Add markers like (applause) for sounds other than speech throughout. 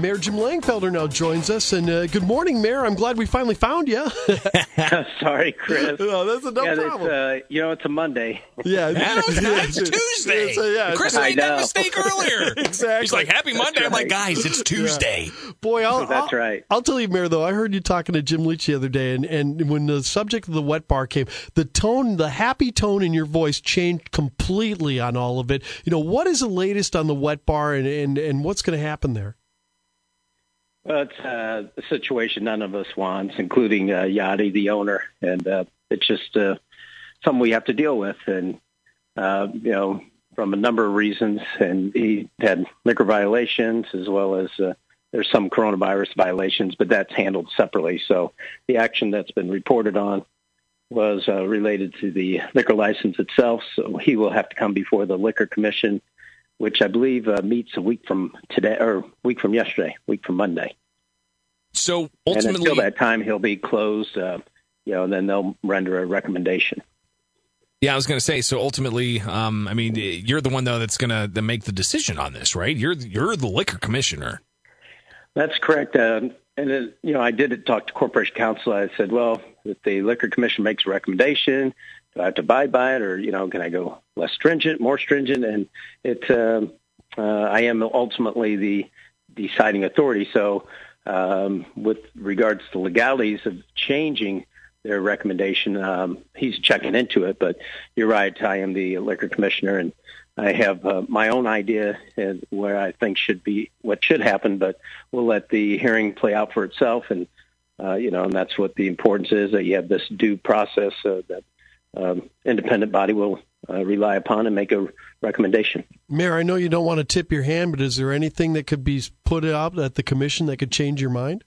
Mayor Jim Langfelder now joins us, and uh, good morning, Mayor. I'm glad we finally found you. (laughs) (laughs) Sorry, Chris. oh, that's a no yeah, problem. Uh, you know, it's a Monday. Yeah, (laughs) yeah it's Tuesday. It's, uh, yeah, Chris made that mistake earlier. exactly. He's like, "Happy Monday." Right. I'm like, "Guys, it's Tuesday." Yeah. Boy, I'll, that's I'll, right. I'll tell you, Mayor. Though I heard you talking to Jim Leach the other day, and, and when the subject of the wet bar came, the tone, the happy tone in your voice changed completely on all of it. You know, what is the latest on the wet bar, and and, and what's going to happen there? Well, it's uh, a situation none of us wants, including uh, Yadi, the owner, and uh, it's just uh, something we have to deal with. And uh, you know, from a number of reasons, and he had liquor violations as well as uh, there's some coronavirus violations, but that's handled separately. So the action that's been reported on was uh, related to the liquor license itself. So he will have to come before the liquor commission which I believe uh, meets a week from today or week from yesterday, week from Monday. So ultimately, and until that time, he'll be closed. Uh, you know, and then they'll render a recommendation. Yeah, I was going to say. So ultimately, um, I mean, you're the one though that's going to make the decision on this, right? You're you're the liquor commissioner. That's correct. Uh, and then, you know, I did talk to Corporation Counsel. I said, well, if the liquor commission makes a recommendation, do I have to abide by it, or you know, can I go less stringent, more stringent? And it, uh, uh, I am ultimately the deciding authority. So, um, with regards to legalities of changing their recommendation, um, he's checking into it. But you're right, I am the liquor commissioner, and I have uh, my own idea where I think should be what should happen. But we'll let the hearing play out for itself, and uh, you know, and that's what the importance is that you have this due process uh, that um, independent body will uh, rely upon and make a recommendation. Mayor, I know you don't want to tip your hand, but is there anything that could be put out at the commission that could change your mind?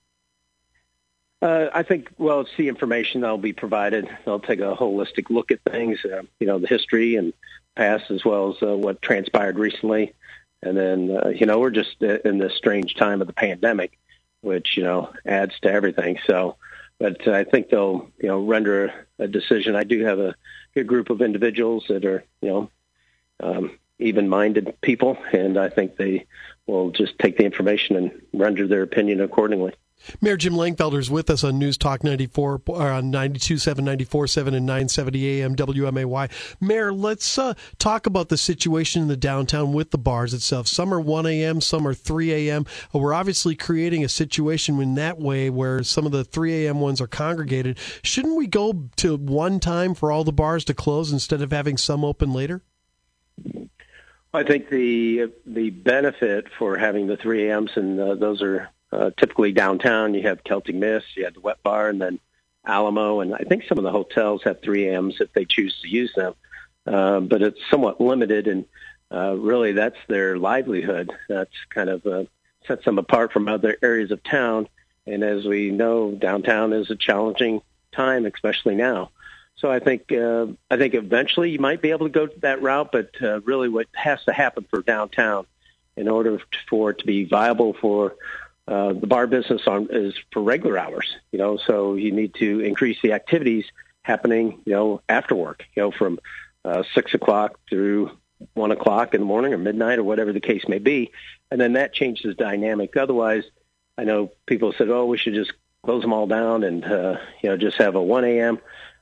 Uh, I think, well, it's the information that'll be provided. They'll take a holistic look at things, uh, you know, the history and past as well as uh, what transpired recently. And then, uh, you know, we're just in this strange time of the pandemic, which, you know, adds to everything. So, but I think they'll, you know, render a decision. I do have a good group of individuals that are, you know, um, even-minded people, and I think they will just take the information and render their opinion accordingly. Mayor Jim Langfelder is with us on News Talk 94, or uh, on 92.7, 94.7, and 970 AM WMAY. Mayor, let's uh, talk about the situation in the downtown with the bars itself. Some are 1 a.m., some are 3 a.m. Uh, we're obviously creating a situation in that way where some of the 3 a.m. ones are congregated. Shouldn't we go to one time for all the bars to close instead of having some open later? I think the the benefit for having the 3 a.m.s, and uh, those are uh, typically downtown, you have Celtic Mist, you have the Wet Bar, and then Alamo, and I think some of the hotels have 3 a.m.s if they choose to use them. Uh, but it's somewhat limited, and uh, really that's their livelihood. That's kind of uh, sets them apart from other areas of town. And as we know, downtown is a challenging time, especially now. So I think uh, I think eventually you might be able to go that route, but uh, really what has to happen for downtown in order for it to be viable for uh, the bar business on is for regular hours, you know, so you need to increase the activities happening, you know, after work, you know, from uh, six o'clock through one o'clock in the morning or midnight or whatever the case may be. And then that changes the dynamic. Otherwise, I know people said, oh, we should just close them all down and, uh, you know, just have a 1 a.m.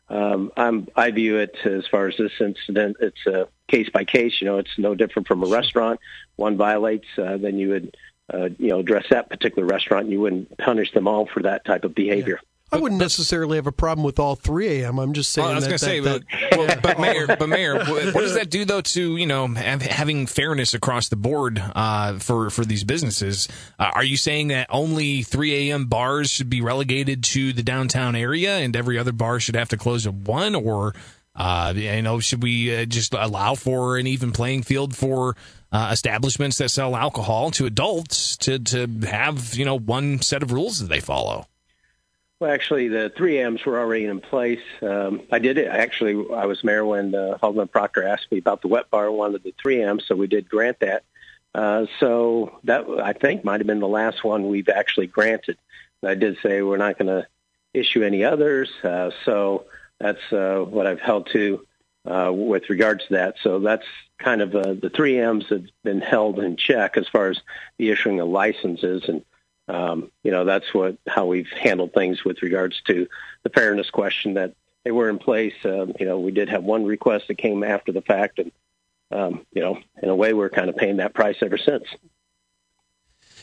Um, I'm, I view it as far as this incident, it's a case by case. You know, it's no different from a restaurant. One violates, uh, then you would uh, you know, address that particular restaurant, you wouldn't punish them all for that type of behavior. Yeah. I wouldn't necessarily have a problem with all 3 a.m. I'm just saying. Well, I was going to say, that, but, well, but mayor, but mayor, what does that do though to you know having fairness across the board uh, for for these businesses? Uh, are you saying that only 3 a.m. bars should be relegated to the downtown area, and every other bar should have to close at one, or uh, you know, should we uh, just allow for an even playing field for uh, establishments that sell alcohol to adults to to have you know one set of rules that they follow? Well, actually, the 3Ms were already in place. Um, I did it. Actually, I was mayor when uh, Proctor asked me about the wet bar, wanted the 3Ms, so we did grant that. Uh, so that I think might have been the last one we've actually granted. I did say we're not going to issue any others. Uh, so that's uh, what I've held to uh, with regards to that. So that's kind of uh, the three M's have been held in check as far as the issuing of licenses. And um, you know, that's what how we've handled things with regards to the fairness question that they were in place. Um, you know, we did have one request that came after the fact, and um, you know, in a way, we're kind of paying that price ever since.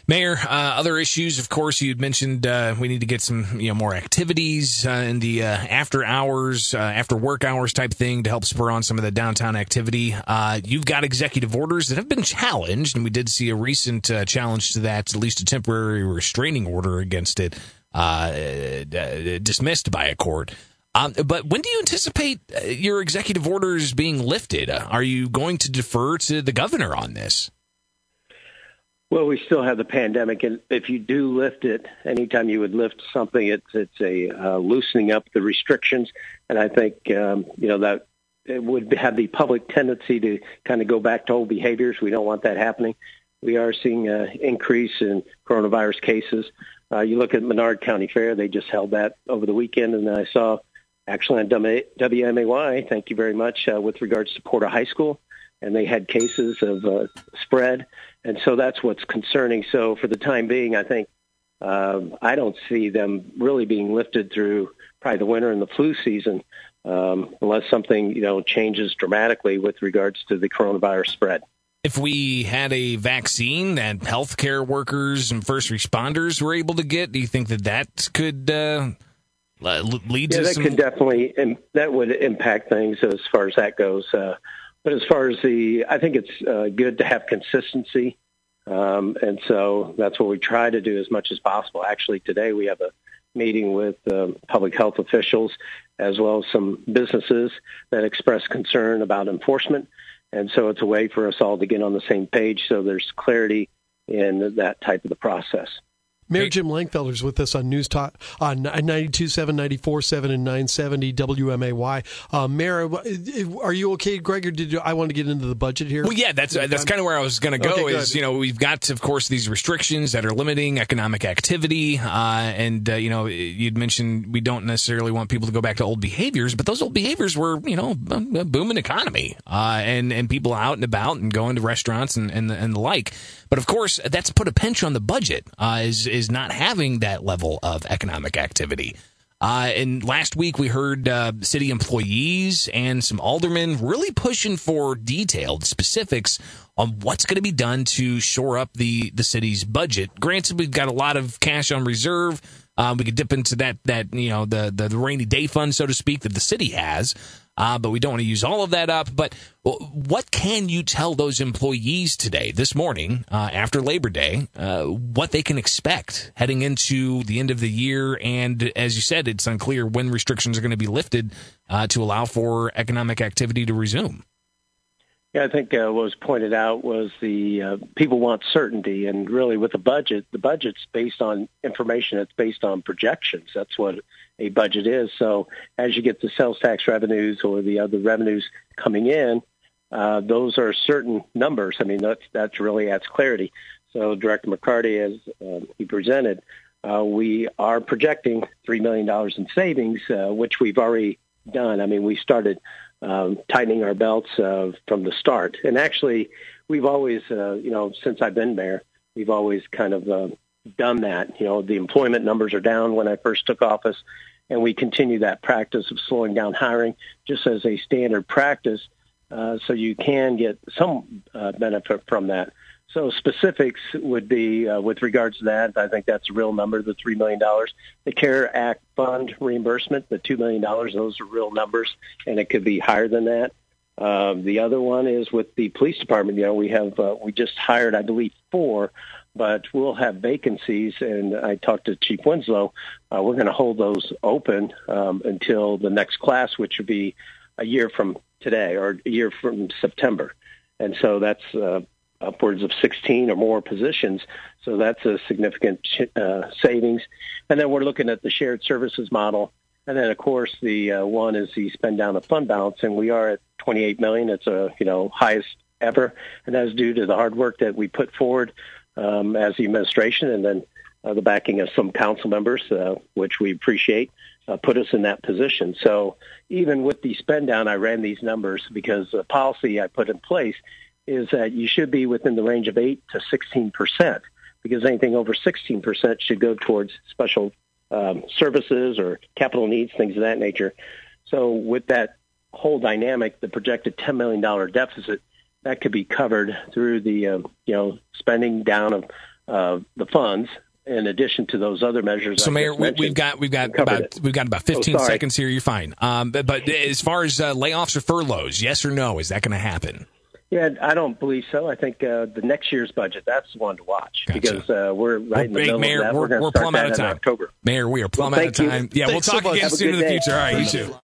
Mayor, uh, other issues, of course, you mentioned uh, we need to get some you know more activities uh, in the uh, after hours, uh, after work hours type thing to help spur on some of the downtown activity. Uh, you've got executive orders that have been challenged, and we did see a recent challenge to that, at least a temporary restraining order against it, dismissed by a court. Um, but when do you anticipate your executive orders being lifted? are you going to defer to the governor on this? Well, we still have the pandemic, and if you do lift it, anytime you would lift something, it's it's a uh, loosening up the restrictions, and I think um, you know that it would have the public tendency to kind of go back to old behaviors. We don't want that happening. We are seeing an increase in coronavirus cases. Uh, you look at Menard County Fair; they just held that over the weekend, and I saw actually on WMAY. Thank you very much uh, with regards to PORTA High School, and they had cases of uh, spread and so that's what's concerning. So for the time being, I think uh, I don't see them really being lifted through probably the winter and the flu season, um, unless something you know changes dramatically with regards to the coronavirus spread. If we had a vaccine that healthcare workers and first responders were able to get, do you think that that could uh, lead yeah, to that some... could definitely that would impact things as far as that goes. Uh, but as far as the, I think it's uh, good to have consistency. Um, and so that's what we try to do as much as possible. Actually, today we have a meeting with um, public health officials as well as some businesses that express concern about enforcement. And so it's a way for us all to get on the same page so there's clarity in that type of the process. Mayor Jim Langfelder is with us on News Talk on 92.7, 94.7, and 970 WMAY. Uh, Mayor, are you okay, Greg, or did you, I want to get into the budget here? Well, yeah, that's that's kind of where I was going to go. Okay, is you know we've got of course these restrictions that are limiting economic activity, uh, and uh, you know you'd mentioned we don't necessarily want people to go back to old behaviors, but those old behaviors were you know a booming economy, uh, and and people out and about and going to restaurants and and the, and the like. But of course, that's put a pinch on the budget. Uh, is is not having that level of economic activity. Uh, and last week we heard uh, city employees and some aldermen really pushing for detailed specifics on what's going to be done to shore up the the city's budget. Granted, we've got a lot of cash on reserve. Uh, we could dip into that that you know the, the the rainy day fund, so to speak, that the city has uh, but we don't want to use all of that up. But what can you tell those employees today, this morning, uh, after Labor Day, uh, what they can expect heading into the end of the year? And as you said, it's unclear when restrictions are going to be lifted uh, to allow for economic activity to resume. Yeah, I think uh, what was pointed out was the uh, people want certainty, and really with the budget, the budget's based on information. It's based on projections. That's what a budget is. So as you get the sales tax revenues or the other revenues coming in, uh, those are certain numbers. I mean, that's that's really adds clarity. So Director McCarty, as uh, he presented, uh, we are projecting three million dollars in savings, uh, which we've already done. I mean, we started um, tightening our belts uh, from the start. And actually, we've always, uh, you know, since I've been mayor, we've always kind of uh, done that. You know, the employment numbers are down when I first took office, and we continue that practice of slowing down hiring just as a standard practice, uh, so you can get some uh, benefit from that. So specifics would be uh, with regards to that. I think that's a real number, the three million dollars. The CARE Act fund reimbursement, the two million dollars. Those are real numbers, and it could be higher than that. Uh, the other one is with the police department. You know, we have uh, we just hired, I believe, four, but we'll have vacancies. And I talked to Chief Winslow. Uh, we're going to hold those open um, until the next class, which would be a year from today or a year from September. And so that's uh, upwards of 16 or more positions. So that's a significant uh, savings. And then we're looking at the shared services model. And then, of course, the uh, one is the spend down of fund balance, and we are at 28 million. It's a you know highest ever, and that is due to the hard work that we put forward um, as the administration, and then uh, the backing of some council members, uh, which we appreciate, uh, put us in that position. So even with the spend down, I ran these numbers because the policy I put in place is that you should be within the range of 8 to 16 percent because anything over 16% should go towards special um, services or capital needs, things of that nature. So with that whole dynamic, the projected $10 million deficit, that could be covered through the, uh, you know, spending down of uh, the funds in addition to those other measures. So, I Mayor, we, we've got we've got about it. we've got about 15 Oh, seconds here. You're fine. Um, but, but as far as uh, layoffs or furloughs, yes or no, is that going to happen? Yeah, I don't believe so. I think uh, the next year's budget, that's the one to watch Gotcha. because uh, we're right in the middle Mayor, of that. we're, we're plumb out of time. October. Mayor, we are plumb Well, out of thank you. time. Yeah, Thanks we'll talk much. again soon in the day. future. All right, you too.